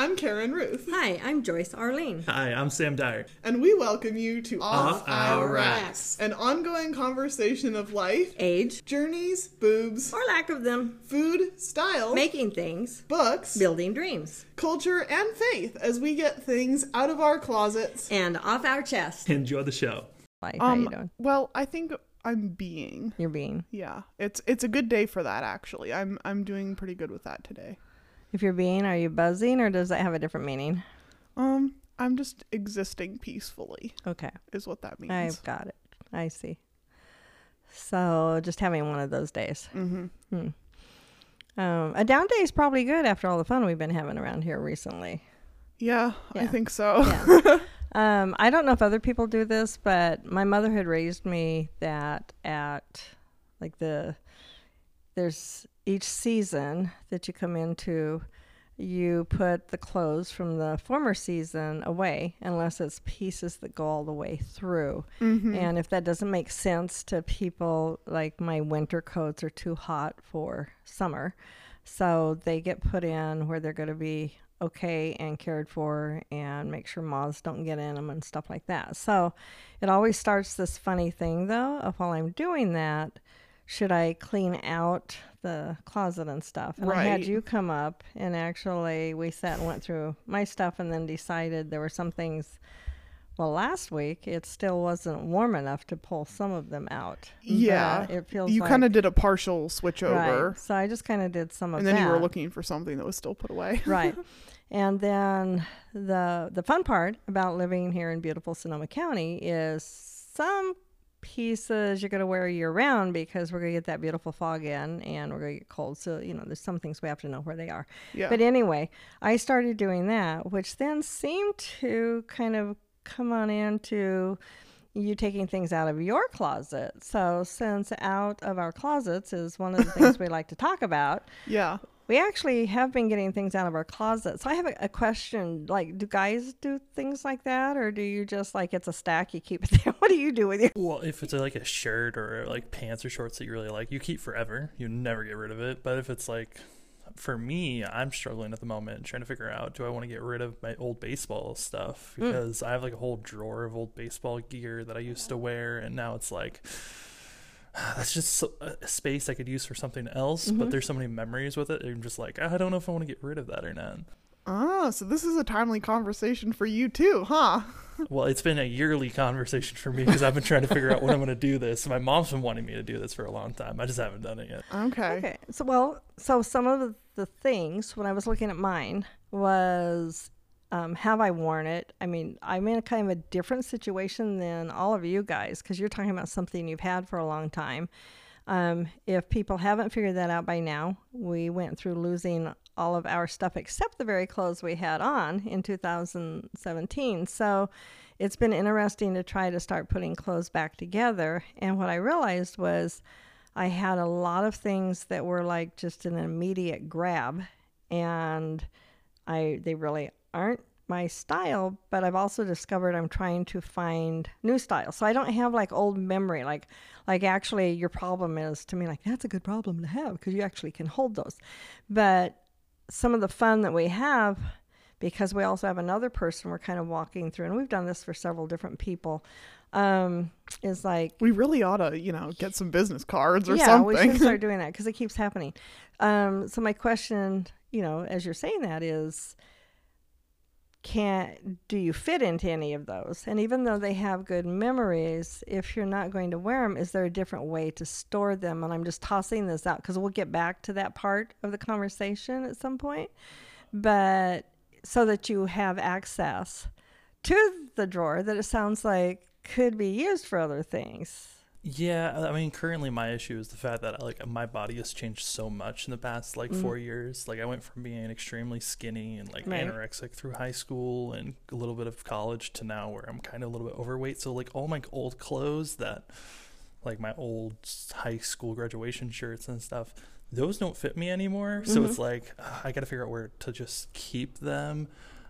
I'm Karen Ruth, Hi, I'm Joyce Arlene. Hi, I'm Sam Dyer. and we welcome you to Off Our Racks. an ongoing conversation of life, Age, journeys, boobs, or lack of them, food, style, making things, books, building dreams, culture, and faith as we get things out of our closets. and off our chests. Enjoy the show. Like, how you doing? Um, well, I think I'm being. You're being. Yeah, it's it's a good day for that actually. I'm I'm doing pretty good with that today. If you're being, are you buzzing, or does that have a different meaning? Um, I'm just existing peacefully Okay, is what that means. I've got it. I see. So, just having one of those days. mm-hmm. Hmm. Um, a down day is probably good after all the fun we've been having around here recently. Yeah, I think so. Yeah. um, I don't know if other people do this, but my mother had raised me that at like the there's each season that you come into, you put the clothes from the former season away unless it's pieces that go all the way through. Mhm. And if that doesn't make sense to people, like my winter coats are too hot for summer. So they get put in where they're going to be okay and cared for and make sure moths don't get in them and stuff like that. So it always starts this funny thing though of while I'm doing that, should I clean out the closet and stuff? And I had you come up and actually we sat and went through my stuff and then decided there were some things well, last week it still wasn't warm enough to pull some of them out. Yeah, it feels you like, kind of did a partial switch over, right. So I just kind of did some of and then that. you were looking for something that was still put away. right. And then the the fun part about living here in beautiful Sonoma County is some pieces you're going to wear year round because we're going to get that beautiful fog in and we're going to get cold. So, you know, there's some things we have to know where they are. Yeah. But anyway, I started doing that, which then seemed to kind of come on into you taking things out of your closet. So, since out of our closets is one of the things we like to talk about, yeah. we actually have been getting things out of our closet. So, I have a, a question like, do guys do things like that, or do you just like it's a stack, you keep it there? what do you do with it? Well, if it's like a shirt or like pants or shorts that you really like, you keep forever. You never get rid of it. But if it's like, for me, I'm struggling at the moment trying to figure out do I want to get rid of my old baseball stuff hmm. because I have like a whole drawer of old baseball gear that I used to wear, and now it's like. That's just uh, a space I could use for something else, but mm-hmm. there's so many memories with it. I'm just like, ah, I don't know if I want to get rid of that or not. Ah, so this is a timely conversation for you too, huh? Well, it's been a yearly conversation for me because I've been trying to figure out when I'm going to do this. My mom's been wanting me to do this for a long time. I just haven't done it yet. Okay. Okay. So, well, so some of the, the things when I was looking at mine was um, have I worn it? I mean, I'm in a kind of a different situation than all of you guys because you're talking about something you've had for a long time. Um, if people haven't figured that out by now, we went through losing all of our stuff except the very clothes we had on in 2017. So it's been interesting to try to start putting clothes back together. And what I realized was I had a lot of things that were like just an immediate grab, and I they really aren't my style. But I've also discovered I'm trying to find new styles. So I don't have like old memory, like like actually your problem is to me like that's a good problem to have because you actually can hold those. But some of the fun that we have because we also have another person we're kind of walking through and we've done this for several different people um is like We really ought to, you know, get some business cards or yeah, something. we should start doing that because it keeps happening. Um, so my question, you know, as you're saying that is, can do you fit into any of those? And even though they have good memories, if you're not going to wear them, is there a different way to store them? And I'm just tossing this out because we'll get back to that part of the conversation at some point, but so that you have access to the drawer that it sounds like could be used for other things. Yeah, I mean, currently my issue is the fact that like my body has changed so much in the past like four years. Like I went from being extremely skinny and like Right. anorexic through high school and a little bit of college to now where I'm kind of a little bit overweight. So like all my old clothes that like my old high school graduation shirts and stuff, those don't fit me anymore. So it's like uh, I got to figure out where to just keep them.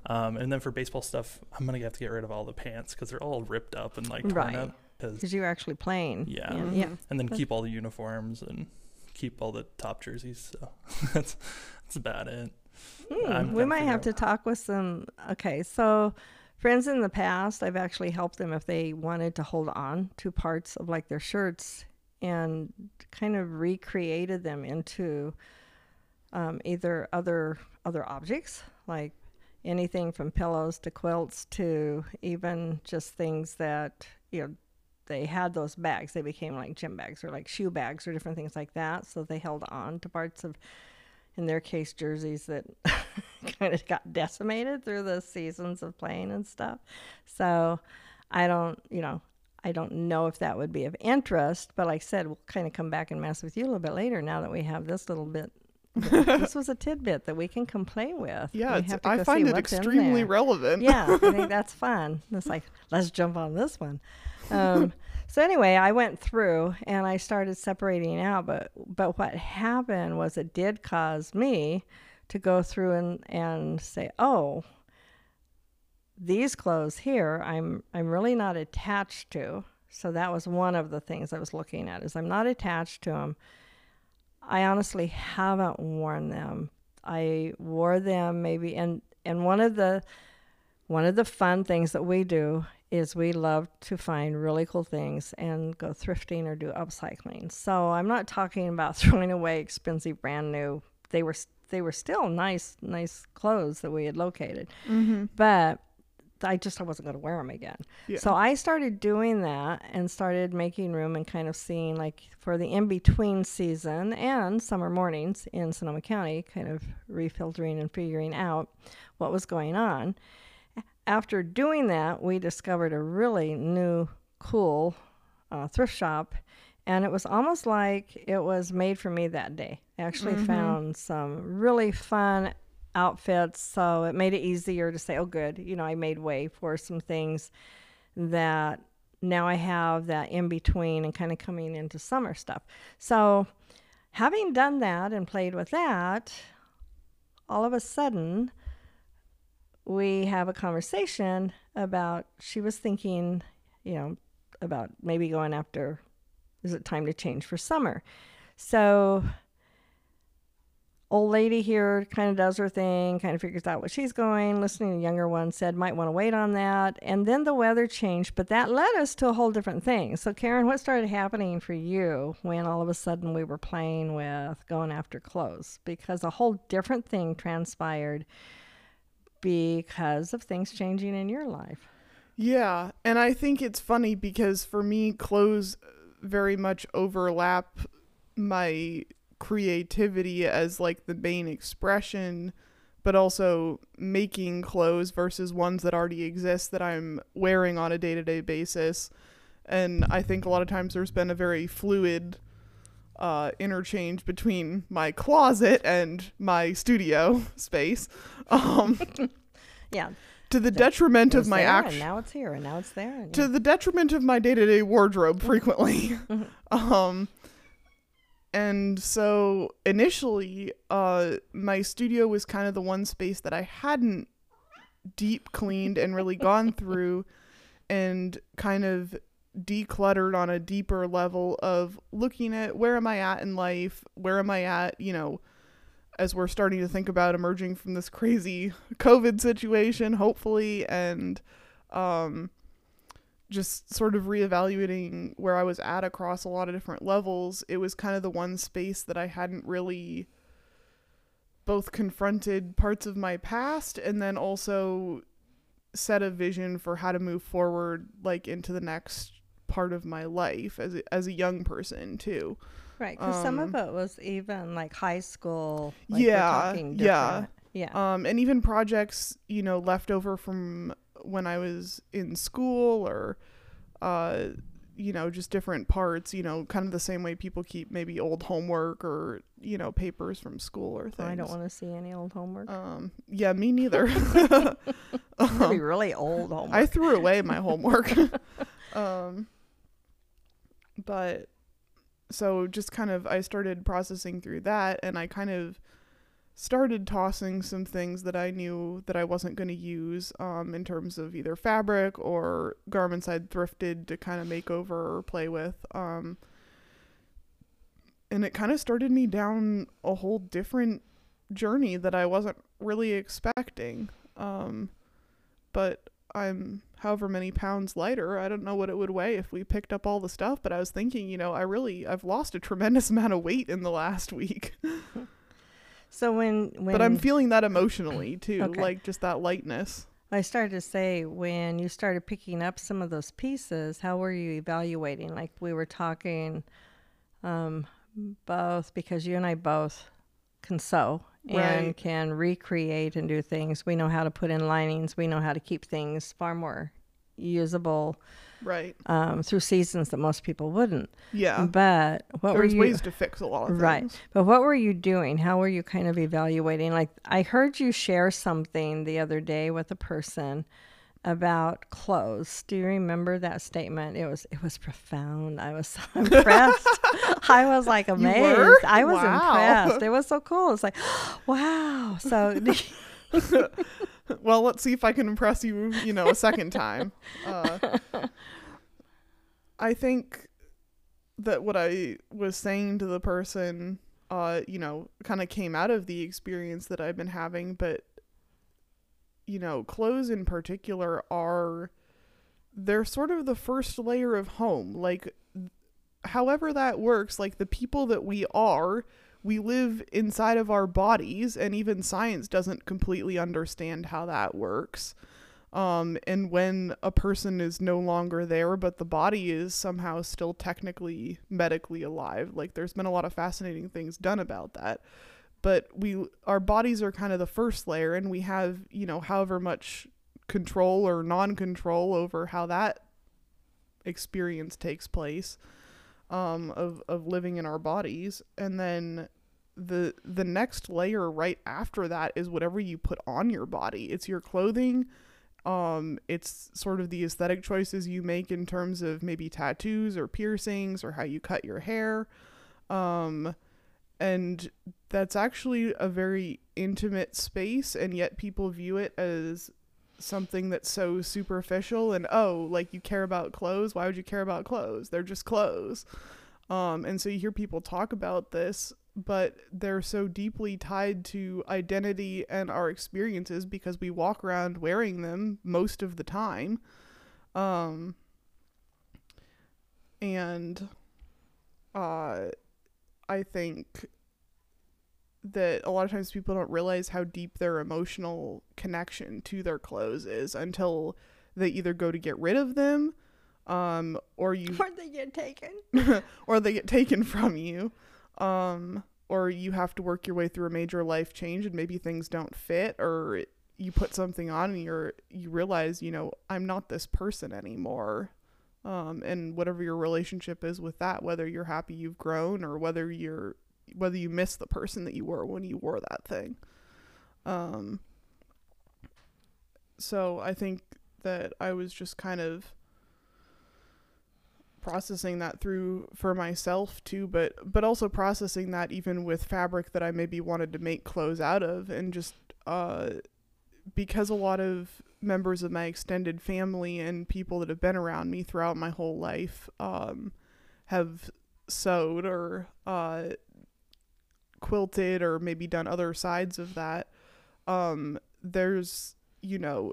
Um, and then for baseball stuff, I'm gonna have to get rid of all the pants because they're all ripped up and like torn Right. up. 'Cause- you're actually playing. Yeah. And- yeah. and then keep all the uniforms and keep all the top jerseys. So that's that's about it. I'm we might have out- to talk with some. Okay, so friends in the past, I've actually helped them if they wanted to hold on to parts of like their shirts and kind of recreated them into um, either other other objects like anything from pillows to quilts to even just things that you know they had those bags. They became like gym bags or like shoe bags or different things like that. So they held on to parts of in their case jerseys that kind of got decimated through the seasons of playing and stuff. So i don't you know i don't know if that would be of interest but like i said we'll kind of come back and mess with you a little bit later now that we have this little bit this was a tidbit that we can come play with Yeah, it's, I find it extremely relevant. yeah, I think that's fun. It's like, let's jump on this one. Um, so anyway, I went through and I started separating out, but but what happened was it did cause me to go through and, and say, oh, these clothes here, I'm I'm really not attached to. So that was one of the things I was looking at is I'm not attached to them. I honestly haven't worn them. I wore them maybe and and one of the one of the fun things that we do is we love to find really cool things and go thrifting or do upcycling. So I'm not talking about throwing away expensive brand new. They were they were still nice nice clothes that we had located. Mm-hmm. But I just I wasn't going to wear them again. Yeah. So I started doing that and started making room and kind of seeing like for the in between season and summer mornings in Sonoma County, kind of refiltering and figuring out what was going on. After doing that, we discovered a really new, cool uh, thrift shop, and it was almost like it was made for me that day. I actually Mhm. found some really fun outfits, so it made it easier to say, "Oh, good, you know, I made way for some things that now I have that in between and kind of coming into summer stuff." So, having done that and played with that, all of a sudden, we have a conversation about she was thinking, you know, about maybe going after is it time to change for summer? So old lady here kind of does her thing, kind of figures out what she's going, listening to younger one said might want to wait on that. And then the weather changed, but that led us to a whole different thing. So Karen, what started happening for you when all of a sudden we were playing with going after clothes? Because a whole different thing transpired because of things changing in your life. Yeah, and I think it's funny because for me, clothes very much overlap my creativity as like the main expression, but also making clothes versus ones that already exist that I'm wearing on a day to day basis. And I think a lot of times there's been a very fluid uh, interchange between my closet and my studio space. Um, Yeah. to the detriment of my action and now it's here, and now it's there. And to the detriment of my day-to-day wardrobe frequently um and so initially uh my studio was kind of the one space that i hadn't deep cleaned and really gone through and kind of decluttered on a deeper level of looking at where am i at in life where am i at you know as we're starting to think about emerging from this crazy covid situation hopefully and um just sort of reevaluating where I was at across a lot of different levels, it was kind of the one space that I hadn't really both confronted parts of my past and then also set a vision for how to move forward like into the next part of my life as a, as a young person too. Right, because some of Um, it was even like high school. Like we're Yeah, talking yeah. yeah. um, and even projects you know left over from when I was in school or uh, you know just different parts you know kind of the same way people keep maybe old homework or you know papers from school or things. I don't want to see any old homework. Um, yeah, me neither. It'd be Um, really old homework. I threw away my homework. um, but so just kind of I started processing through that and I kind of started tossing some things that I knew that I wasn't going to use um, in terms of either fabric or garments I'd thrifted to kind of make over or play with. Um, and it kind of started me down a whole different journey that I wasn't really expecting. Um, but I'm however many pounds lighter. I don't know what it would weigh if we picked up all the stuff, but I was thinking, you know, I really I've lost a tremendous amount of weight in the last week. So when when but I'm feeling that emotionally too, Okay. like just that lightness. I started to say when you started picking up some of those pieces, how were you evaluating? Like we were talking um, both because you and I both can sew and Right. can recreate and do things. We know how to put in linings. We know how to keep things far more usable Right. um, through seasons that most people wouldn't. Yeah. But what There's were you? ways to fix a lot of things. Right. things. But what were you doing? How were you kind of evaluating? Like, I heard you share something the other day with a person about clothes. Do you remember that statement? It was it was profound. I was so impressed. I was like amazed. I was Wow. impressed. It was so cool. It's like, wow. So Well, let's see if I can impress you, you know, a second time. Uh, I think that what I was saying to the person, uh, you know, kind of came out of the experience that I've been having, but, you know, clothes in particular are, they're sort of the first layer of home. Like, however that works, like the people that we are, we live inside of our bodies and even science doesn't completely understand how that works. Um, and when a person is no longer there but the body is somehow still technically medically alive like there's been a lot of fascinating things done about that. But we our bodies are kind of the first layer and we have you know however much control or non-control over how that experience takes place um, of of living in our bodies, and then the the next layer right after that is whatever you put on your body. It's your clothing. Um, it's sort of the aesthetic choices you make in terms of maybe tattoos or piercings or how you cut your hair. Um, and that's actually a very intimate space, and yet people view it as something that's so superficial and oh like you care about clothes? Why would you care about clothes? They're just clothes. Um and so you hear people talk about this but they're so deeply tied to identity and our experiences because we walk around wearing them most of the time. Um and uh i think that a lot of times people don't realize how deep their emotional connection to their clothes is until they either go to get rid of them um or you or they get taken. or they get taken from you um or you have to work your way through a major life change and maybe things don't fit or you put something on and you're you realize you know i'm not this person anymore um and whatever your relationship is with that whether you're happy you've grown or whether you're whether you miss the person that you were when you wore that thing. Um so i think that i was just kind of processing that through for myself too but but also processing that even with fabric that I maybe wanted to make clothes out of and just uh because a lot of members of my extended family and people that have been around me throughout my whole life um have sewed or uh quilted or maybe done other sides of that um there's you know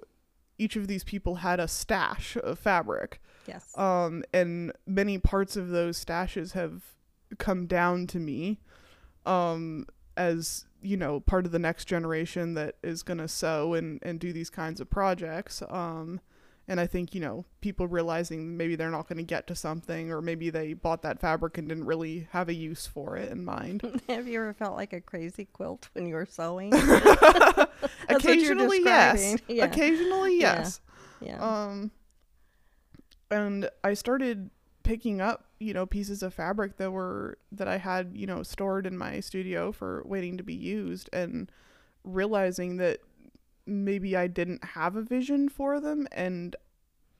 each of these people had a stash of fabric Yes. um, and many parts of those stashes have come down to me um, as you know part of the next generation that is going to sew and, and do these kinds of projects um, and i think you know people realizing maybe they're not going to get to something or maybe they bought that fabric and didn't really have a use for it in mind Have you ever felt like a crazy quilt when you were sewing? occasionally yes. Yeah. occasionally Yeah. yes yeah. Um, and I started picking up, you know, pieces of fabric that were that I had, you know, stored in my studio for waiting to be used, and realizing that maybe I didn't have a vision for them, and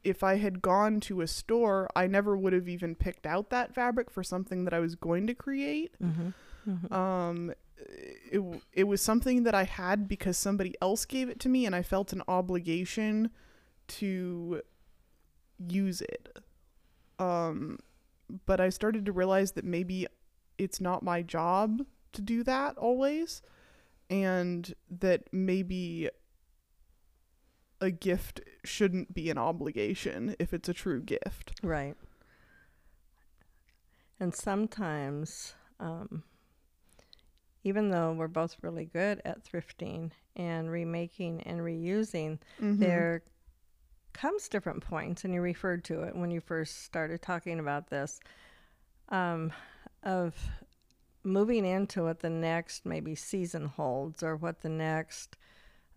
if I had gone to a store, I never would have even picked out that fabric for something that I was going to create mm-hmm. um it, it was something that I had because somebody else gave it to me and I felt an obligation to use it um but I started to realize that maybe it's not my job to do that always and that maybe a gift shouldn't be an obligation if it's a true gift. Right. And sometimes, um, even though we're both really good at thrifting and remaking and reusing, Mhm. there comes different points, and you referred to it when you first started talking about this, um, of moving into what the next maybe season holds or what the next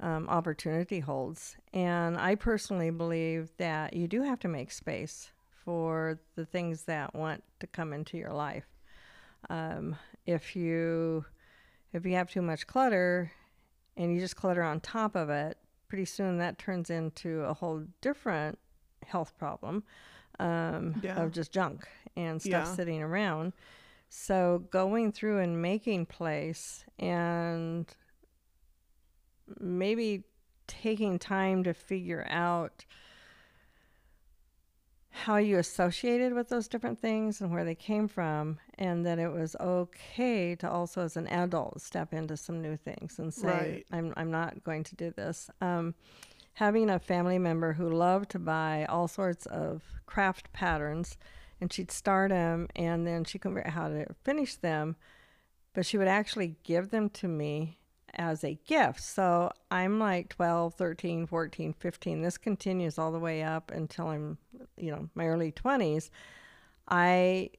um, opportunity holds. And I personally believe that you do have to make space for the things that want to come into your life. Um, if you if you have too much clutter and you just clutter on top of it, pretty soon that turns into a whole different health problem um, Yeah. of just junk and stuff Yeah. sitting around. So going through and making place and maybe taking time to figure out how you associated with those different things and where they came from and that it was okay to also as an adult step into some new things and say Right. I'm I'm not going to do this. Um, having a family member who loved to buy all sorts of craft patterns and she'd start them and then she couldn't figure out how to finish them but she would actually give them to me as a gift. So I'm like 12, 13, 14, 15. This continues all the way up until I'm, you know, my early 20s. I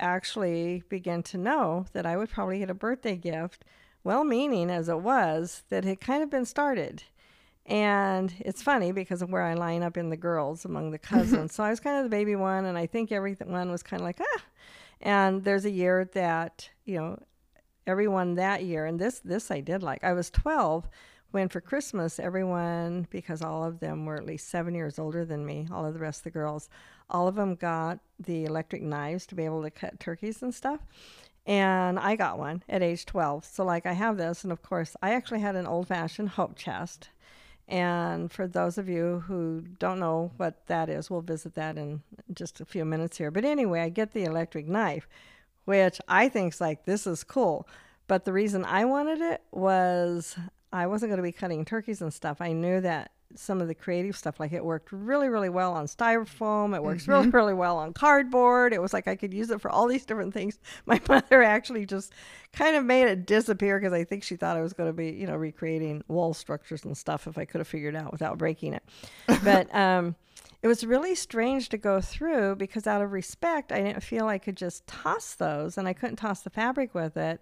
actually began to know that I would probably get a birthday gift, well meaning as it was, that had kind of been started. And it's funny because of where I line up in the girls among the cousins. so I was kind of the baby one, and I think everyone was kind of like, ah. And there's a year that, you know, everyone that year, and this this I did like. I was 12 when for Christmas everyone, because all of them were at least seven years older than me, all of the rest of the girls, all of them got the electric knives to be able to cut turkeys and stuff. And I got one at age 12. So, like, I have this. And of course, I actually had an old fashioned hope chest. And for those of you who don't know what that is, we'll visit that in just a few minutes here. But anyway, I get the electric knife, which I think's like, this is cool. But the reason I wanted it was I wasn't going to be cutting turkeys and stuff. I knew that some of the creative stuff, like it worked really, really well on styrofoam. It works really, really well on cardboard. It was like I could use it for all these different things. My mother actually just kind of made it disappear because I think she thought I was going to be, you know, recreating wall structures and stuff if I could have figured it out without breaking it. But um, it was really strange to go through because out of respect, I didn't feel I could just toss those and I couldn't toss the fabric with it.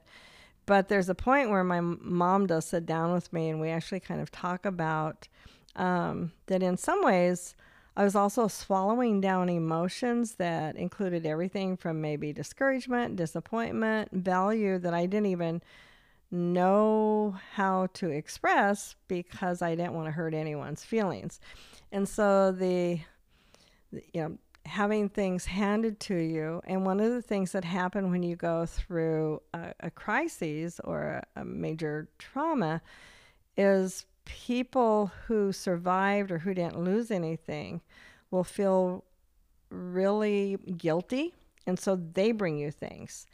But there's a point where my mom does sit down with me and we actually kind of talk about um, that in some ways I was also swallowing down emotions that included everything from maybe discouragement, disappointment, value that I didn't even know how to express because I didn't want to hurt anyone's feelings. And so the, you know having things handed to you and one of the things that happen when you go through a, a crisis or a, a major trauma is people who survived or who didn't lose anything will feel really guilty and so they bring you things.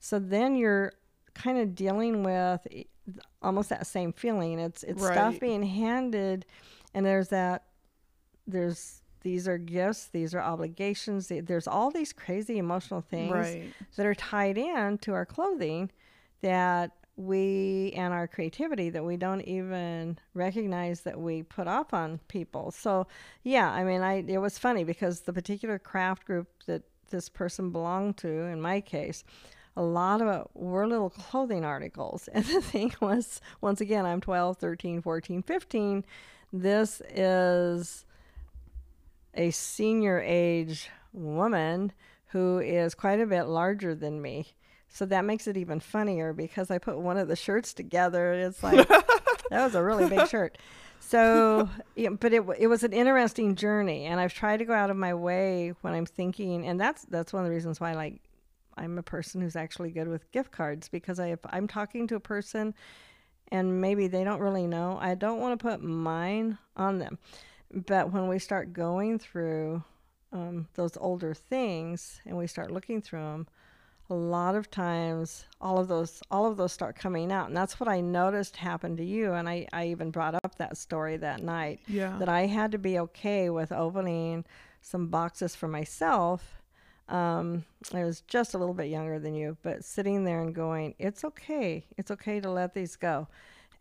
So then you're kind of dealing with almost that same feeling. It's it's stuff being handed and there's that there's these are gifts these are obligations there's all these crazy emotional things Right. that are tied in to our clothing that we and our creativity that we don't even recognize that we put off on people. So, yeah, I mean, I it was funny because the particular craft group that this person belonged to, in my case, a lot of it were little clothing articles. And the thing was, once again, I'm 12, 13, 14, 15. This is a senior age woman who is quite a bit larger than me. So that makes it even funnier because I put one of the shirts together. It's like that was a really big shirt. So, yeah, but it it was an interesting journey, and I've tried to go out of my way when I'm thinking, and that's that's one of the reasons why like I'm a person who's actually good with gift cards because I if I'm talking to a person and maybe they don't really know, I don't want to put mine on them. But when we start going through um, those older things and we start looking through them, a lot of times all of those all of those start coming out. And that's what i noticed happened to you. And i, I even brought up that story that night Yeah. that i had to be okay with opening some boxes for myself. Um, i was just a little bit younger than you but sitting there and going it's okay. It's okay to let these go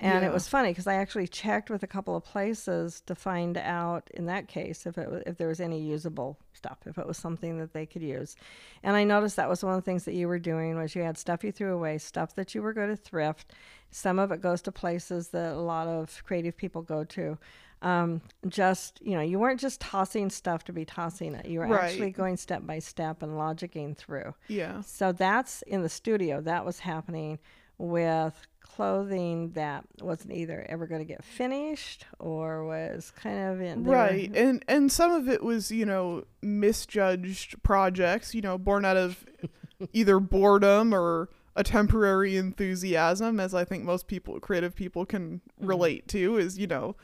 and Yeah. it was funny because I actually checked with a couple of places to find out in that case if it if there was any usable stuff, if it was something that they could use. And I noticed that was one of the things that you were doing was you had stuff you threw away, stuff that you were going to thrift. Some of it goes to places that a lot of creative people go to. Um, just you know, you weren't just tossing stuff to be tossing it. You were Right. actually going step by step and logicking through. yeah. So that's in the studio. That was happening with clothing that wasn't either ever going to get finished or was kind of in they were- Right. And and some of it was, you know, misjudged projects, you know, born out of either boredom or a temporary enthusiasm as I think most people creative people can Mm-hmm. relate to is, you know,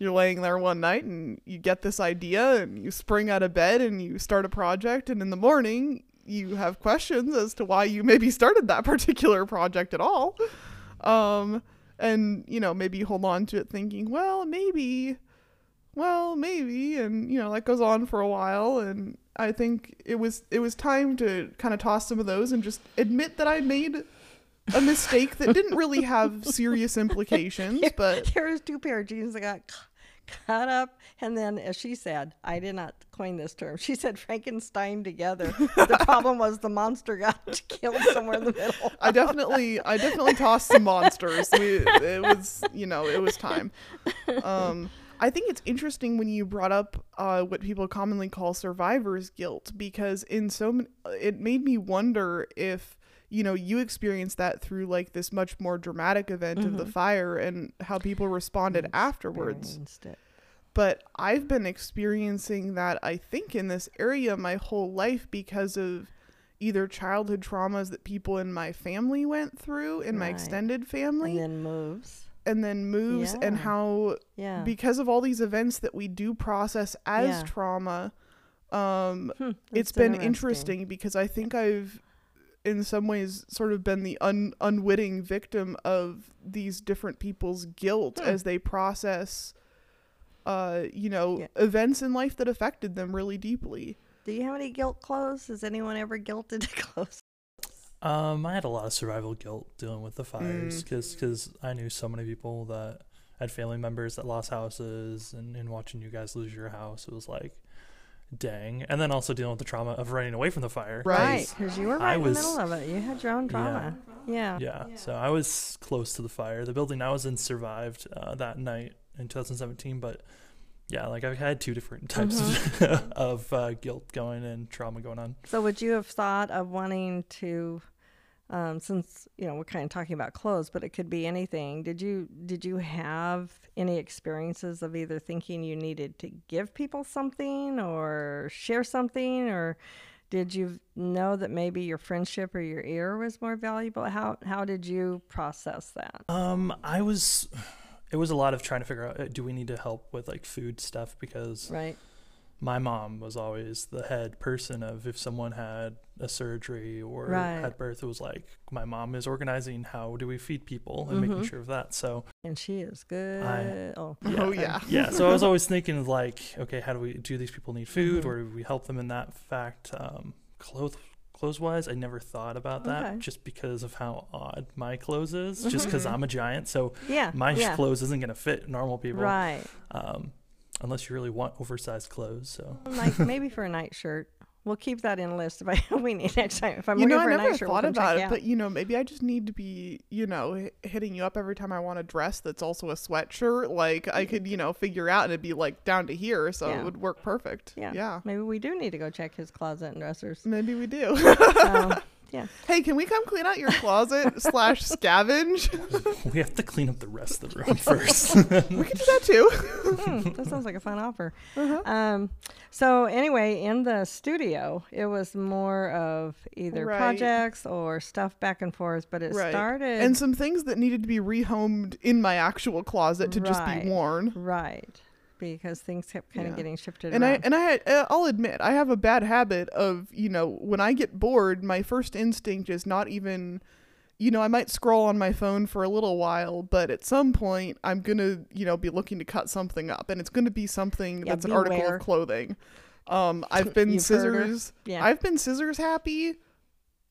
you're laying there one night and you get this idea and you spring out of bed and you start a project and in the morning you have questions as to why you maybe started that particular project at all. Um and you know maybe hold on to it thinking, well, maybe well, maybe and you know that goes on for a while. And I think it was it was time to kind of toss some of those and just admit that I made a mistake that didn't really have serious implications, but there was two pair of jeans that got cut up and then as she said i did not coin this term she said frankenstein together the problem was the monster got killed somewhere in the middle I definitely I definitely tossed some monsters. We, it was you know it was time. Um, I think it's interesting when you brought up uh, what people commonly call survivor's guilt because in so many, it made me wonder if you know you experienced that through like this much more dramatic event of the fire and how people responded afterwards it. but I've been experiencing that I think in this area my whole life because of either childhood traumas that people in my family went through in my extended family. And then moves. And then moves and how yeah. because of all these events that we do process as Yeah. trauma um Hmm, it's been interesting because I think I've in some ways sort of been the un- unwitting victim of these different people's guilt Hmm. as they process uh you know Yeah. events in life that affected them really deeply do you have any guilt clothes has anyone ever guilted to clothes Um, I had a lot of survival guilt dealing with the fires because because I knew so many people that had family members that lost houses, and, and watching you guys lose your house, it was like, dang. And then also dealing with the trauma of running away from the fire. Right. right because you were I right in was- the middle of it you had your own trauma yeah Yeah, so I was close to the fire. The building I was in survived uh, that night in 2017, but yeah, like I've had two different types of, of uh, guilt going and trauma going on. So would you have thought of wanting to um, since you know we're kind of talking about clothes, but it could be anything. Did you did you have any experiences of either thinking you needed to give people something or share something, or did you know that maybe your friendship or your ear was more valuable? How how did you process that? Um, I was, it was a lot of trying to figure out, uh, do we need to help with like food stuff because Right. My mom was always the head person of if someone had a surgery or Right. had birth, it was like my mom is organizing how do we feed people and making Mhm. sure of that. So And she is good. oh, oh yeah yeah, so I was always thinking like, okay, how do we do these people need food Mhm. or do we help them in that fact? Um, clothes clothes wise, I never thought about that Okay. just because of how odd my clothes is. Just because Mhm. I'm a giant, so yeah. my yeah. clothes isn't gonna fit normal people. Right. Um, unless you really want oversized clothes. So like maybe for a night shirt. We'll keep that in list if I we need next time. If I'm you know, looking I for a never night shirt, we'll thought about it, out. but you know, maybe I just need to be, you know, hitting you up every time I want a dress that's also a sweatshirt. Like I could, you know, figure out and it'd be like down to here, so Yeah. it would work perfect. Yeah. yeah. Maybe we do need to go check his closet and dressers. Maybe we do. So, yeah. hey, can we come clean out your closet slash scavenge? we have to clean up the rest of the room first. we can do that too. Hmm, that sounds like a fun offer. Uh-huh. Um, so anyway, in the studio, it was more of either Right. projects or stuff back and forth, but it Right. started And some things that needed to be rehomed in my actual closet to just be worn. right because things kept kind of getting shifted and I and I uh, I'll admit I have a bad habit of you know when I get bored, my first instinct is not even, you know, I might scroll on my phone for a little while, but at some point I'm gonna you know be looking to cut something up, and it's gonna be something Yeah, that's an article of clothing. Um, I've been You've scissors. yeah. I've been scissors happy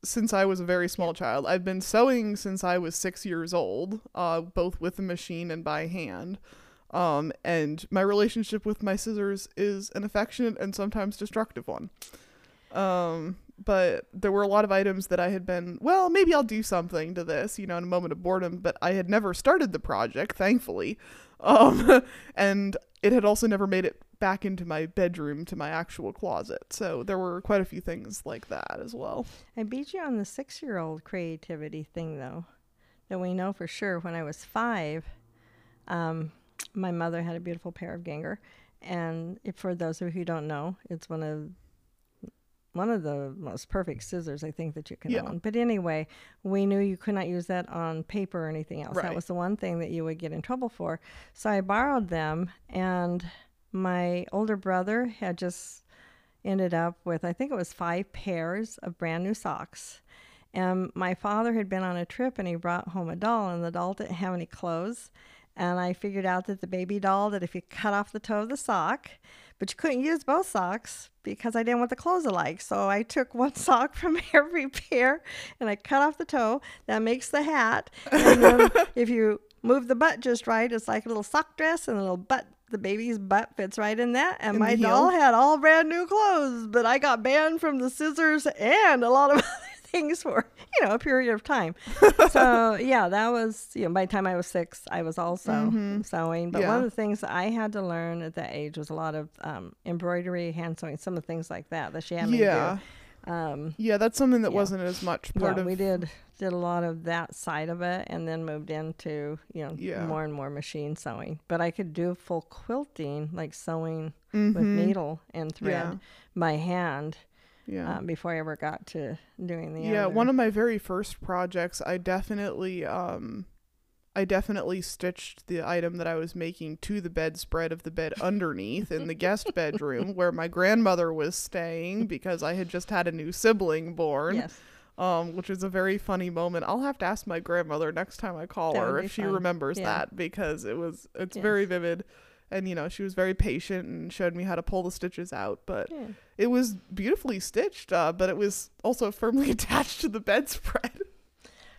since I was a very small child. I've been sewing since I was six years old, uh, both with a machine and by hand. Um, and my relationship with my scissors is an affectionate and sometimes destructive one. Um, but there were a lot of items that I had been, well, maybe I'll do something to this, you know, in a moment of boredom, but I had never started the project, thankfully. Um, and it had also never made it back into my bedroom to my actual closet. So there were quite a few things like that as well. I beat you on the six year old creativity thing, though, that we know for sure. When I was five, um, my mother had a beautiful pair of Gingher. And if, for those of you who don't know, it's one of one of the most perfect scissors I think that you can Yeah. own. But anyway, we knew you could not use that on paper or anything else. That was the one thing that you would get in trouble for. So I borrowed them, and my older brother had just ended up with I think it was five pairs of brand new socks. And my father had been on a trip and he brought home a doll, and the doll didn't have any clothes. And I figured out that the baby doll, that if you cut off the toe of the sock, but you couldn't use both socks because I didn't want the clothes alike. So I took one sock from every pair and I cut off the toe. That makes the hat. And then if you move the butt just right, it's like a little sock dress and a little butt. The baby's butt fits right in that. And In my doll had all brand new clothes, but I got banned from the scissors and a lot of things for, you know, a period of time. so yeah, that was, you know, by the time I was six, I was also sewing. But one of the things I had to learn at that age was a lot of um, embroidery, hand sewing, some of the things like that that she had me yeah. do. Um, Yeah, that's something that Yeah. wasn't as much part yeah, of we did did a lot of that side of it, and then moved into you know Yeah. more and more machine sewing. But I could do full quilting, like sewing Mhm. with needle and thread Yeah. by hand, Yeah. uh, before I ever got to doing the yeah, other. one of my very first projects, I definitely um I definitely stitched the item that I was making to the bedspread of the bed underneath in the guest bedroom where my grandmother was staying because I had just had a new sibling born. yes, Um, which is a very funny moment. I'll have to ask my grandmother next time I call That her if she fun. remembers Yeah. that because it was it's Yes. very vivid. And you know, she was very patient and showed me how to pull the stitches out, but yeah. it was beautifully stitched, uh, but it was also firmly attached to the bedspread.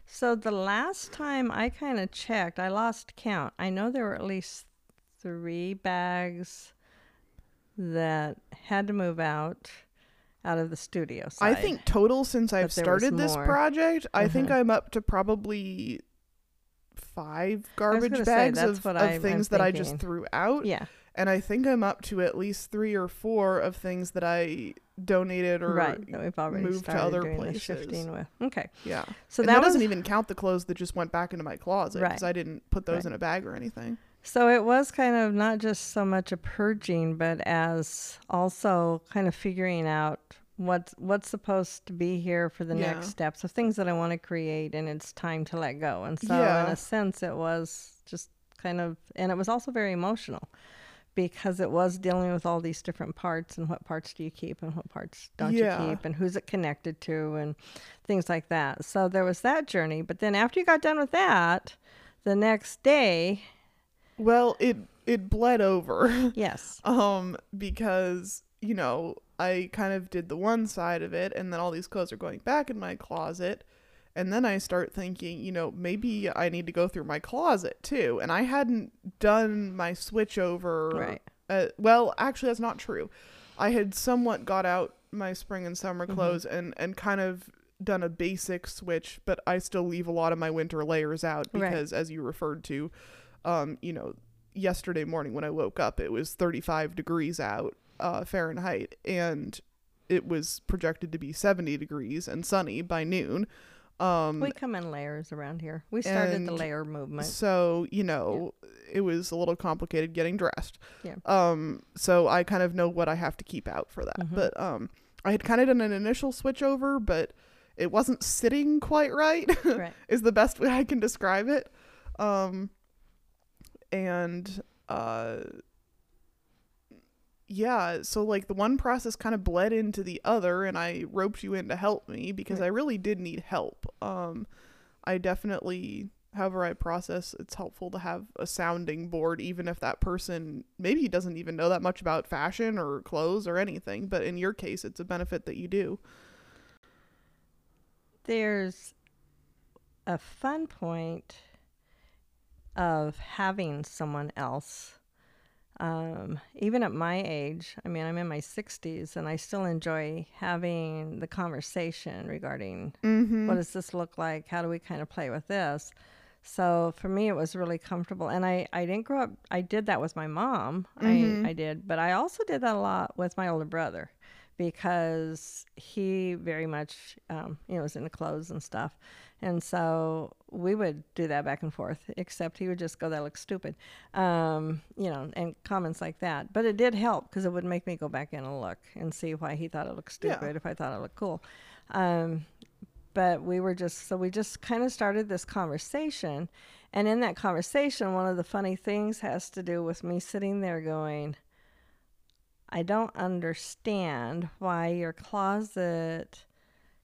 So the last time I kind of checked, I lost count. I know there were at least three bags that had to move out out of the studio I think total since I've But there was started this project, I think Uh-huh. I'm up to probably five garbage gonna say, bags of, of I'm things that I just threw out. yeah, And I think I'm up to at least three or four of things that I donated or right. That we've already moved to other places. shifting with. Okay, Yeah. so and that, that, was doesn't even count the clothes that just went back into my closet because Right. I didn't put those Right. in a bag or anything. So it was kind of not just so much a purging, but as also kind of figuring out what's what's supposed to be here for the Yeah. next steps of things that I want to create, and it's time to let go. And so, in a sense, it was just kind of, and it was also very emotional because it was dealing with all these different parts and what parts do you keep and what parts don't Yeah. you keep and who's it connected to and things like that. So there was that journey. But then after you got done with that, the next day, Well, it it bled over. yes. um because you know i kind of did the one side of it and then all these clothes are going back in my closet and then i start thinking you know maybe i need to go through my closet too and i hadn't done my switch over Right. uh, well actually that's not true i had somewhat got out my spring and summer Mm-hmm. clothes and and kind of done a basic switch but i still leave a lot of my winter layers out Right. because as you referred to um you know yesterday morning when I woke up, it was 35 degrees out uh, Fahrenheit, and it was projected to be 70 degrees and sunny by noon. Um, We come in layers around here. We started the layer movement. so you know, it was a little complicated getting dressed. Yeah. Um, so I kind of know what I have to keep out for that. Mhm. But um, I had kind of done an initial switch over, but it wasn't sitting quite right. right. is the best way I can describe it. Um, and uh, yeah, so like the one process kind of bled into the other and I roped you in to help me because Right. I really did need help. Um I definitely however I process it's helpful to have a sounding board even if that person maybe doesn't even know that much about fashion or clothes or anything, but in your case it's a benefit that you do. There's a fun point of having someone else. Um, even at my age, I mean, I'm in my 60s and I still enjoy having the conversation regarding Mhm. what does this look like? How do we kind of play with this? So for me, it was really comfortable. And I, I didn't grow up, I did that with my mom. Mhm. I, I did, but I also did that a lot with my older brother because he very much, um, you know, was into clothes and stuff. And so we would do that back and forth, except he would just go, that looks stupid, um, you know, and comments like that. But it did help because it would make me go back in and look and see why he thought it looked Yeah. stupid, if I thought it looked cool. Um, but we were just so we just kind of started this conversation and in that conversation one of the funny things has to do with me sitting there going i don't understand why your closet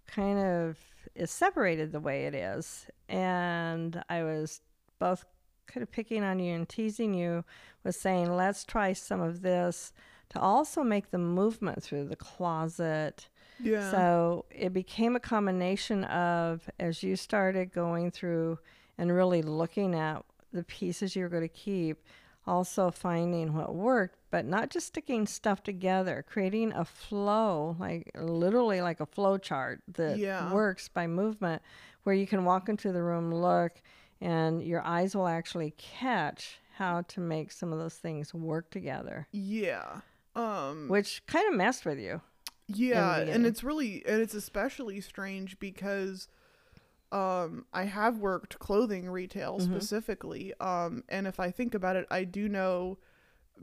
kind of is separated the way it is and i was both kind of picking on you and teasing you with saying let's try some of this to also make the movement through the closet Yeah. so it became a combination of as you started going through and really looking at the pieces you were going to keep, also finding what worked, but not just sticking stuff together, creating a flow, like literally like a flow chart that Yeah. works by movement, where you can walk into the room, look, and your eyes will actually catch how to make some of those things work together, yeah. Um which kind of messed with you. Yeah, and it's really and it's especially strange because um I have worked clothing retail Mm-hmm. specifically. Um and if I think about it, I do know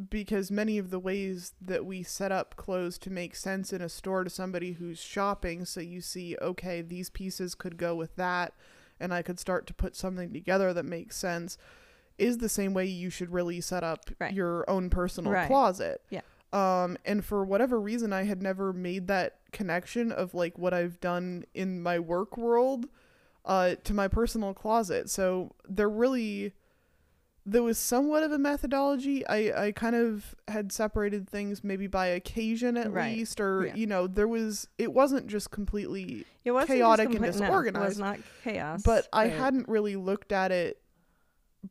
because many of the ways that we set up clothes to make sense in a store to somebody who's shopping so you see okay, these pieces could go with that and I could start to put something together that makes sense is the same way you should really set up Right. your own personal Right. closet. Yeah. Um, and for whatever reason, I had never made that connection of like what I've done in my work world uh, to my personal closet. So they're really, there was somewhat of a methodology. I, I kind of had separated things maybe by occasion at Right. least, or, Yeah. you know, there was, it wasn't just completely It wasn't just chaotic and complete- no, it was disorganized, not chaos. but I hadn't really looked at it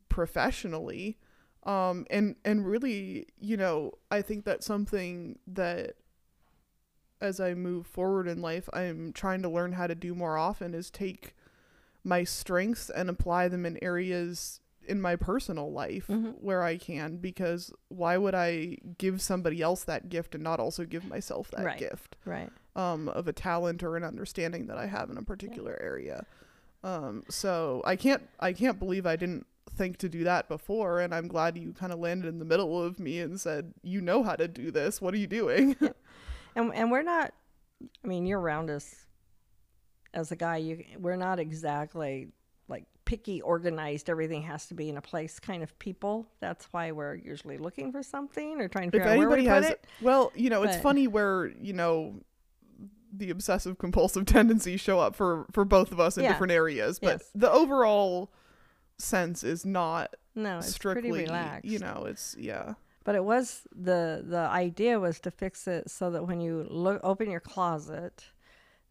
professionally. Um, and and really, you know, I think that's something that as I move forward in life, I'm trying to learn how to do more often is take my strengths and apply them in areas in my personal life Mhm. where I can because why would I give somebody else that gift and not also give myself that Right. gift? right. um, of a talent or an understanding that I have in a particular area. Um, so I can't I can't believe I didn't think to do that before, and I'm glad you kind of landed in the middle of me and said, "You know how to do this. What are you doing?" And and we're not. I mean, you're around us as a guy. You we're not exactly like picky, organized. Everything has to be in a place kind of people. That's why we're usually looking for something or trying to if figure out where we anybody put has, it. well, you know, it's funny where you know the obsessive compulsive tendencies show up for for both of us in Yeah. different areas, but Yes. the overall sense is not No, it's strictly pretty relaxed. you know it's yeah But it was the the idea was to fix it so that when you look open your closet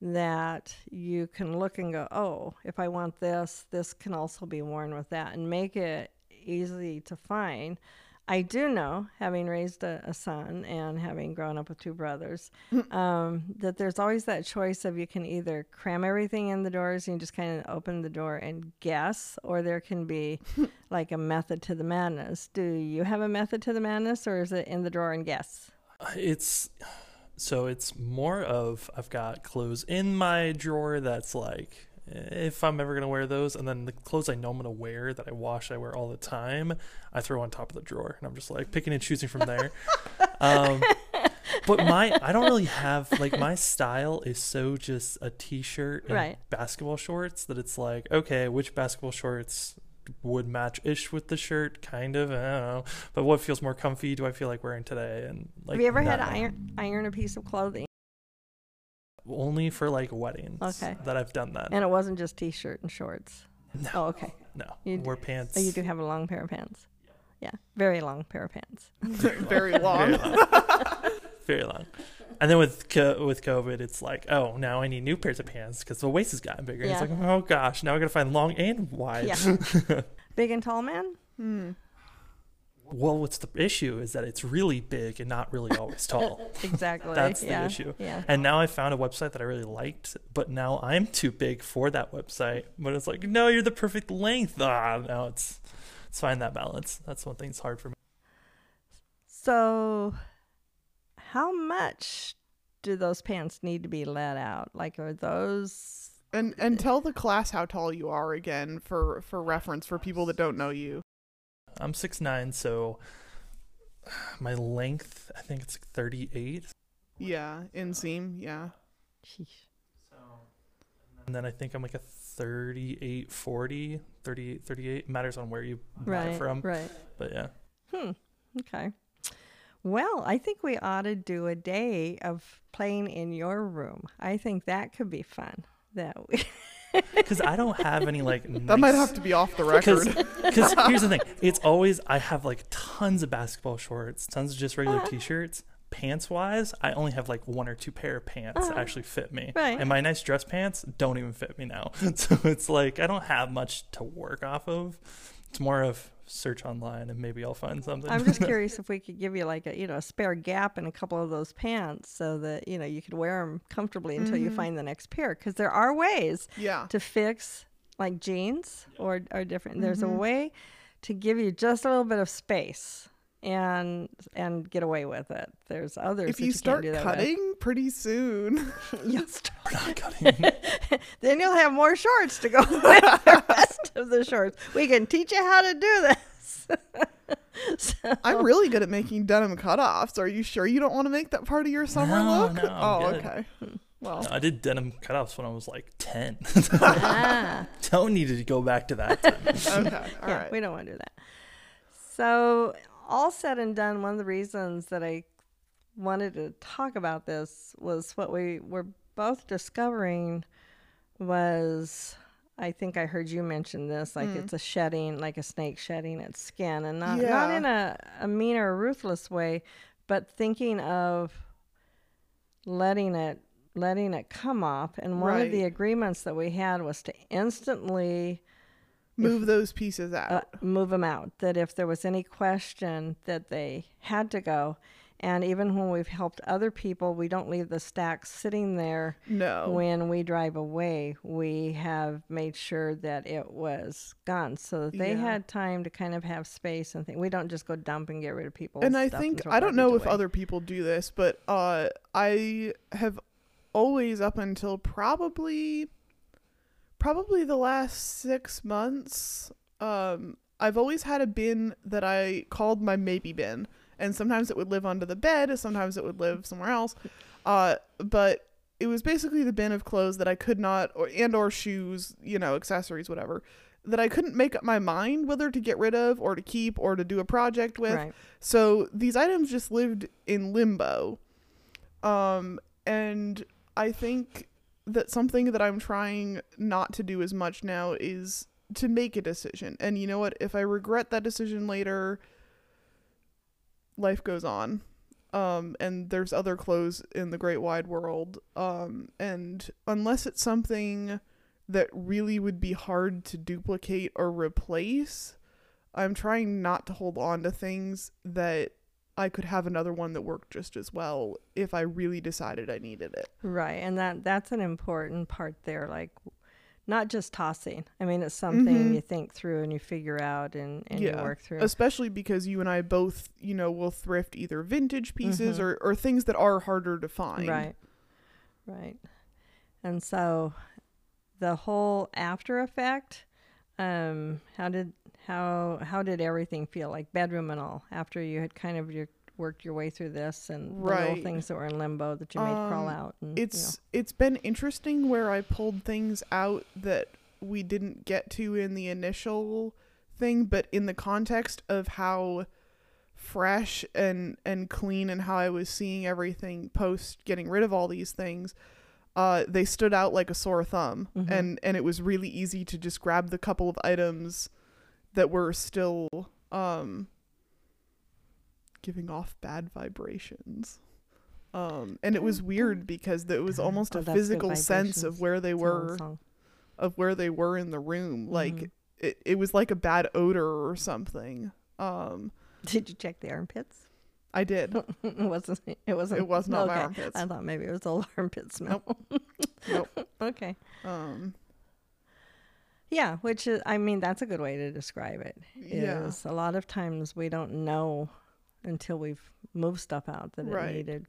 that you can look and go, "Oh, if I want this, this can also be worn with that." And make it easy to find. I do know, having raised a, a son and having grown up with two brothers, um, that there's always that choice of you can either cram everything in the doors and you just kind of open the door and guess, or there can be like a method to the madness. Do you have a method to the madness, or is it in the drawer and guess? It's so it's more of I've got clothes in my drawer that's like if I'm ever gonna wear those, and then the clothes I know I'm gonna wear that I wash, I wear all the time, I throw on top of the drawer, and I'm just like picking and choosing from there. um, but my I don't really have like my style is so just a t-shirt and Right. basketball shorts that it's like okay, which basketball shorts would match ish with the shirt, kind of. I don't know. But what feels more comfy do I feel like wearing today? And like, Have you ever had to iron iron a piece of clothing Only for like weddings. Okay. That I've done that. and it wasn't just t-shirt and shorts? No. Oh, okay. no. you- Wear pants. Oh, you do have a long pair of pants. Yeah, very long pair of pants. Very Very long. long. Very long. And then with co- with COVID, it's like, oh, now I need new pairs of pants because the waist has gotten bigger. It's like, oh gosh, now I got to find long and wide. Yeah. Big and tall man? Hmm. Well, what's the issue is that it's really big and not really always tall. Exactly. That's the yeah. issue. Yeah. And now I found a website that I really liked, but now I'm too big for that website. But it's like, no, you're the perfect length. Ah, no, it's it's find that balance. That's one thing that's hard for me. So, how much do those pants need to be let out? Like, are those? And and tell the class how tall you are again for for reference for people that don't know you. I'm six nine, so my length I think it's like 38. Yeah, inseam. Yeah. Sheesh. So, And then I think I'm like a 38, 40, 38, 38. Matters on where you buy Right. it from. Right. But yeah. Hmm. Okay. Well, I think we ought to do a day of playing in your room. I think that could be fun. That we. Because I don't have any like. That might have to be off the record. Because here's the thing it's always, I have like tons of basketball shorts, tons of just regular Uh-huh. t shirts. Pants wise, I only have like one or two pair of pants that Uh-huh. actually fit me. Right. And my nice dress pants don't even fit me now. So it's like I don't have much to work off of. It's more of search online and maybe I'll find something. I'm just curious if we could give you like a you know a spare gap in a couple of those pants so that you know you could wear them comfortably until you mm-hmm. find the next pair because there are ways yeah. to fix like jeans or or different. There's a mm-hmm. way to give you just a little bit of space and and get away with it. There's others If that you can't start do that with. cutting pretty soon. You'll start- We're not cutting. then you'll have more shorts to go with the rest of the shorts. We can teach you how to do this. so, I'm really good at making denim cutoffs. Are you sure you don't want to make that part of your summer No, look? no, I'm oh, good. okay. Well, I did denim cutoffs when I was like 10. ah. don't need to go back to that time. okay. All yeah, right. we don't want to do that. So, all said and done, one of the reasons that I wanted to talk about this was what we were both discovering was I think I heard you mention this like hmm. it's a shedding, like a snake shedding its skin, and not not in a, a mean or ruthless way, but thinking of letting it letting it come off. And one of the agreements that we had was to instantly Move those pieces out. uh, move them out. That if there was any question that they had to go, and even when we've helped other people, we don't leave the stacks sitting there. no. When we drive away, we have made sure that it was gone, so that they Yeah. had time to kind of have space and think. We don't just go dump and get rid of people. and I think I don't know if other people do this, but uh, I have always up until probably probably the last six months, um, I've always had a bin that I called my maybe bin, and sometimes it would live under the bed, sometimes it would live somewhere else, uh, but it was basically the bin of clothes that I could not, or and or shoes, you know, accessories, whatever. That I couldn't make up my mind whether to get rid of or to keep or to do a project with. right. So these items just lived in limbo. Um, and I think that something that I'm trying not to do as much now is to make a decision. And you know what? If I regret that decision later, life goes on. Um, and there's other clothes in the great wide world. Um, and unless it's something that really would be hard to duplicate or replace, I'm trying not to hold on to things that I could have another one that worked just as well if I really decided I needed it. Right, and that that's an important part there. Like, not just tossing. I mean, it's something Mhm. you think through and you figure out and, and you work through. Especially because you and I both, you know, will thrift either vintage pieces Mhm. or, or things that are harder to find. Right. Right. And so the whole after effect, um, how did how how did everything feel like bedroom and all after you had kind of your worked your way through this and the little things that were in limbo that you made crawl Um, out and you It's it's been interesting where I pulled things out that we didn't get to in the initial thing, but in the context of how fresh and and clean and how I was seeing everything post getting rid of all these things, uh, they stood out like a sore thumb, Mhm. and and it was really easy to just grab the couple of items that were still um, giving off bad vibrations. Um, and it was weird because it was almost Oh, a physical sense of where they It's an old were of where they were in the room. Like Mhm. it, it was like a bad odor or something. Um, Did you check the armpits? I did. it wasn't. It wasn't. It was not my armpits. I thought maybe it was old armpit smell. Nope. okay. Um, Yeah, which is, I mean, that's a good way to describe it. yeah. Is a lot of times we don't know until we've moved stuff out that Right. it needed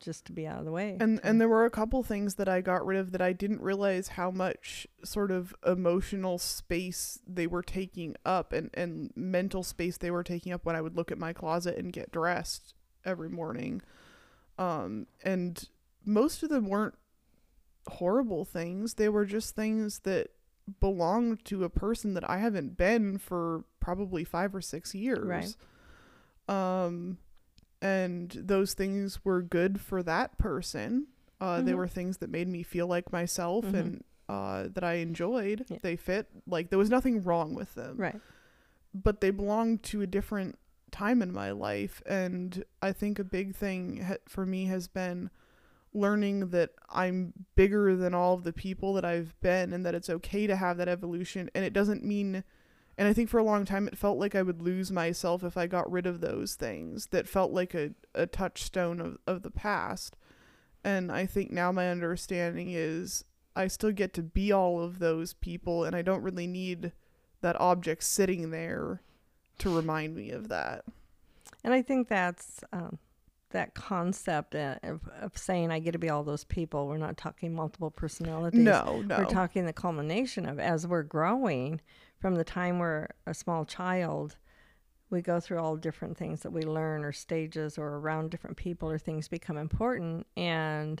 just to be out of the way. And and there were a couple things that I got rid of that I didn't realize how much sort of emotional space they were taking up and, and mental space they were taking up when I would look at my closet and get dressed every morning. Um and most of them weren't horrible things. They were just things that belonged to a person that I haven't been for probably 5 or 6 years. Right. Um and those things were good for that person. Uh, They Mhm. were things that made me feel like myself Mhm. and uh, that I enjoyed. Yeah. They fit. Like there was nothing wrong with them, right. but they belonged to a different time in my life. And I think a big thing ha- for me has been learning that I'm bigger than all of the people that I've been and that it's okay to have that evolution. And it doesn't mean and I think for a long time it felt like I would lose myself if I got rid of those things that felt like a, a touchstone of, of the past. And I think now my understanding is I still get to be all of those people and I don't really need that object sitting there to remind me of that. And I think that's um, that concept uh, of, of saying I get to be all those people. We're not talking multiple personalities. No, no. We're talking the culmination of as we're growing from the time we're a small child, we go through all different things that we learn or stages or around different people or things become important and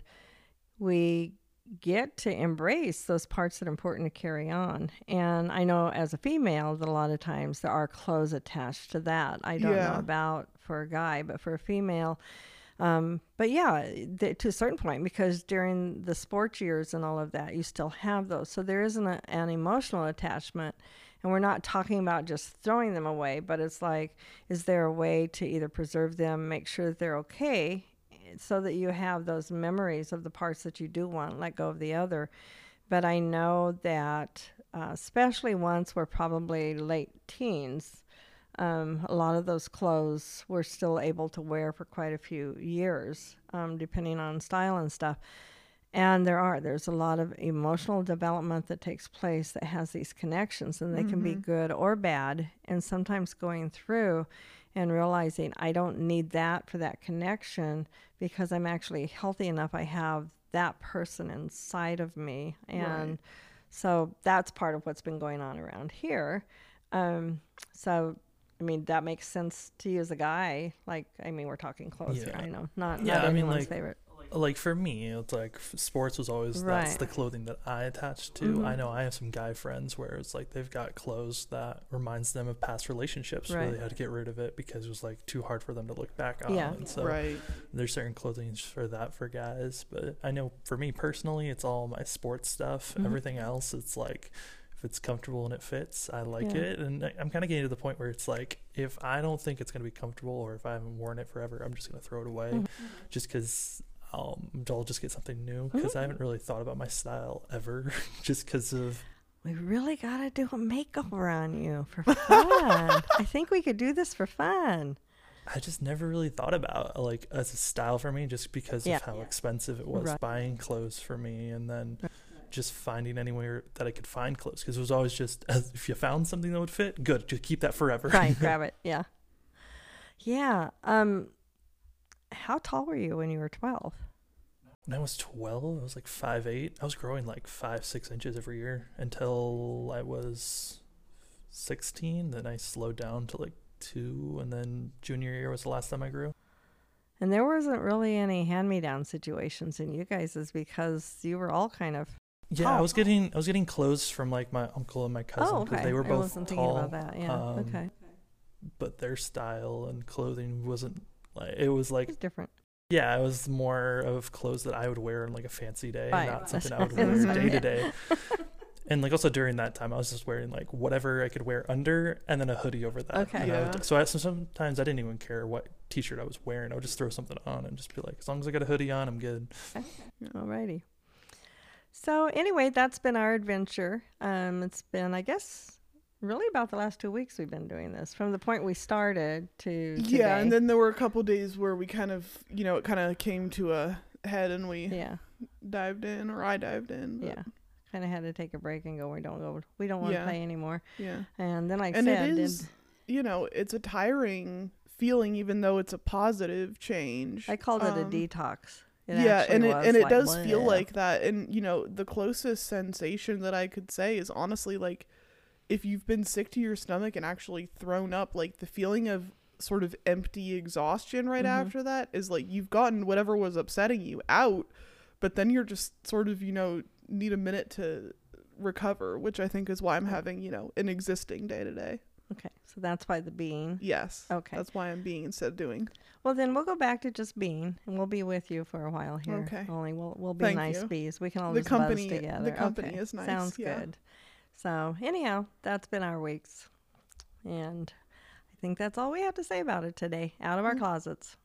we get to embrace those parts that are important to carry on. And I know as a female that a lot of times there are clothes attached to that. I don't Yeah. know about for a guy, but for a female, um, but yeah, th- to a certain point, because during the sports years and all of that, you still have those. So there isn't a, an emotional attachment. And we're not talking about just throwing them away, but it's like, is there a way to either preserve them, make sure that they're okay, so that you have those memories of the parts that you do want, let go of the other. But I know that, uh, especially once we're probably late teens, um, a lot of those clothes we're still able to wear for quite a few years, um, depending on style and stuff. And there are, there's a lot of emotional development that takes place that has these connections, and they can be good or bad. And sometimes going through and realizing I don't need that for that connection because I'm actually healthy enough. I have that person inside of me. And Right. so that's part of what's been going on around here. Um, so, I mean, that makes sense to you as a guy. Like, I mean, we're talking clothes here. I know. Not, Yeah, not I mean, anyone's like, favorite. Like for me it's like sports was always that's the clothing that i attached to Mhm. i know i have some guy friends where it's like they've got clothes that reminds them of past relationships where they had to get rid of it because it was like too hard for them to look back on Yeah. and so right. there's certain clothing for that for guys but i know for me personally it's all my sports stuff Mhm. everything else it's like if it's comfortable and it fits i like Yeah. it and I- i'm kind of getting to the point where it's like if i don't think it's going to be comfortable or if i haven't worn it forever i'm just going to throw it away Mhm. just because um, I'll just get something new because I haven't really thought about my style ever just because of We really got to do a makeover on you for fun. I think we could do this for fun. I just never really thought about like as a style for me just because Yeah. of how expensive it was Right. buying clothes for me and then Right. just finding anywhere that I could find clothes because it was always just if you found something that would fit good just keep that forever Right, grab it. Yeah. Yeah. Um, how tall were you when you were 12? when I was 12 I was like five eight I was growing like 5 6 inches every year until I was 16 then I slowed down to like 2 and then junior year was the last time I grew And there wasn't really any hand me down situations in you guys, is because you were all kind of Yeah, I was getting I was getting clothes from like my uncle and my cousin Oh, because okay. they were both I wasn't thinking about that. Yeah. um, okay. but their style and clothing wasn't like it was like It's different. yeah, it was more of clothes that I would wear on like a fancy day, Right. not something I would what I was wear day to day. And like also during that time, I was just wearing like whatever I could wear under, and then a hoodie over that. Okay. And I Yeah. would- so, I, so sometimes I didn't even care what t-shirt I was wearing. I would just throw something on and just be like, as long as I got a hoodie on, I'm good. Alrighty. So anyway, that's been our adventure. Um, it's been, I guess, really about the last two weeks we've been doing this, from the point we started to today. Yeah, and then there were a couple days where we kind of, you know, it kind of came to a head and we yeah, dived in, or I dived in. but yeah, kind of had to take a break and go. We don't go. We don't want to Yeah. play anymore. yeah. And then like and said, it did- you know, it's a tiring feeling, even though it's a positive change. I called it a Um, detox. It yeah, and it and it like, does feel like that. And you know, the closest sensation that I could say is honestly like if you've been sick to your stomach and actually thrown up, like the feeling of sort of empty exhaustion right Mhm. after that is like you've gotten whatever was upsetting you out, but then you're just sort of, you know, need a minute to recover, which I think is why I'm having, you know, an existing day to day. Okay, so that's why the being. Yes. Okay. That's why I'm being instead of doing. Well, then we'll go back to just being, and we'll be with you for a while here. Okay. Only we'll we'll be Thank nice you. bees. We can all The company- buzz the together. company Okay, is nice, Sounds yeah. good. So anyhow, that's been our weeks, and I think that's all we have to say about it today. Out of our Mm. closets.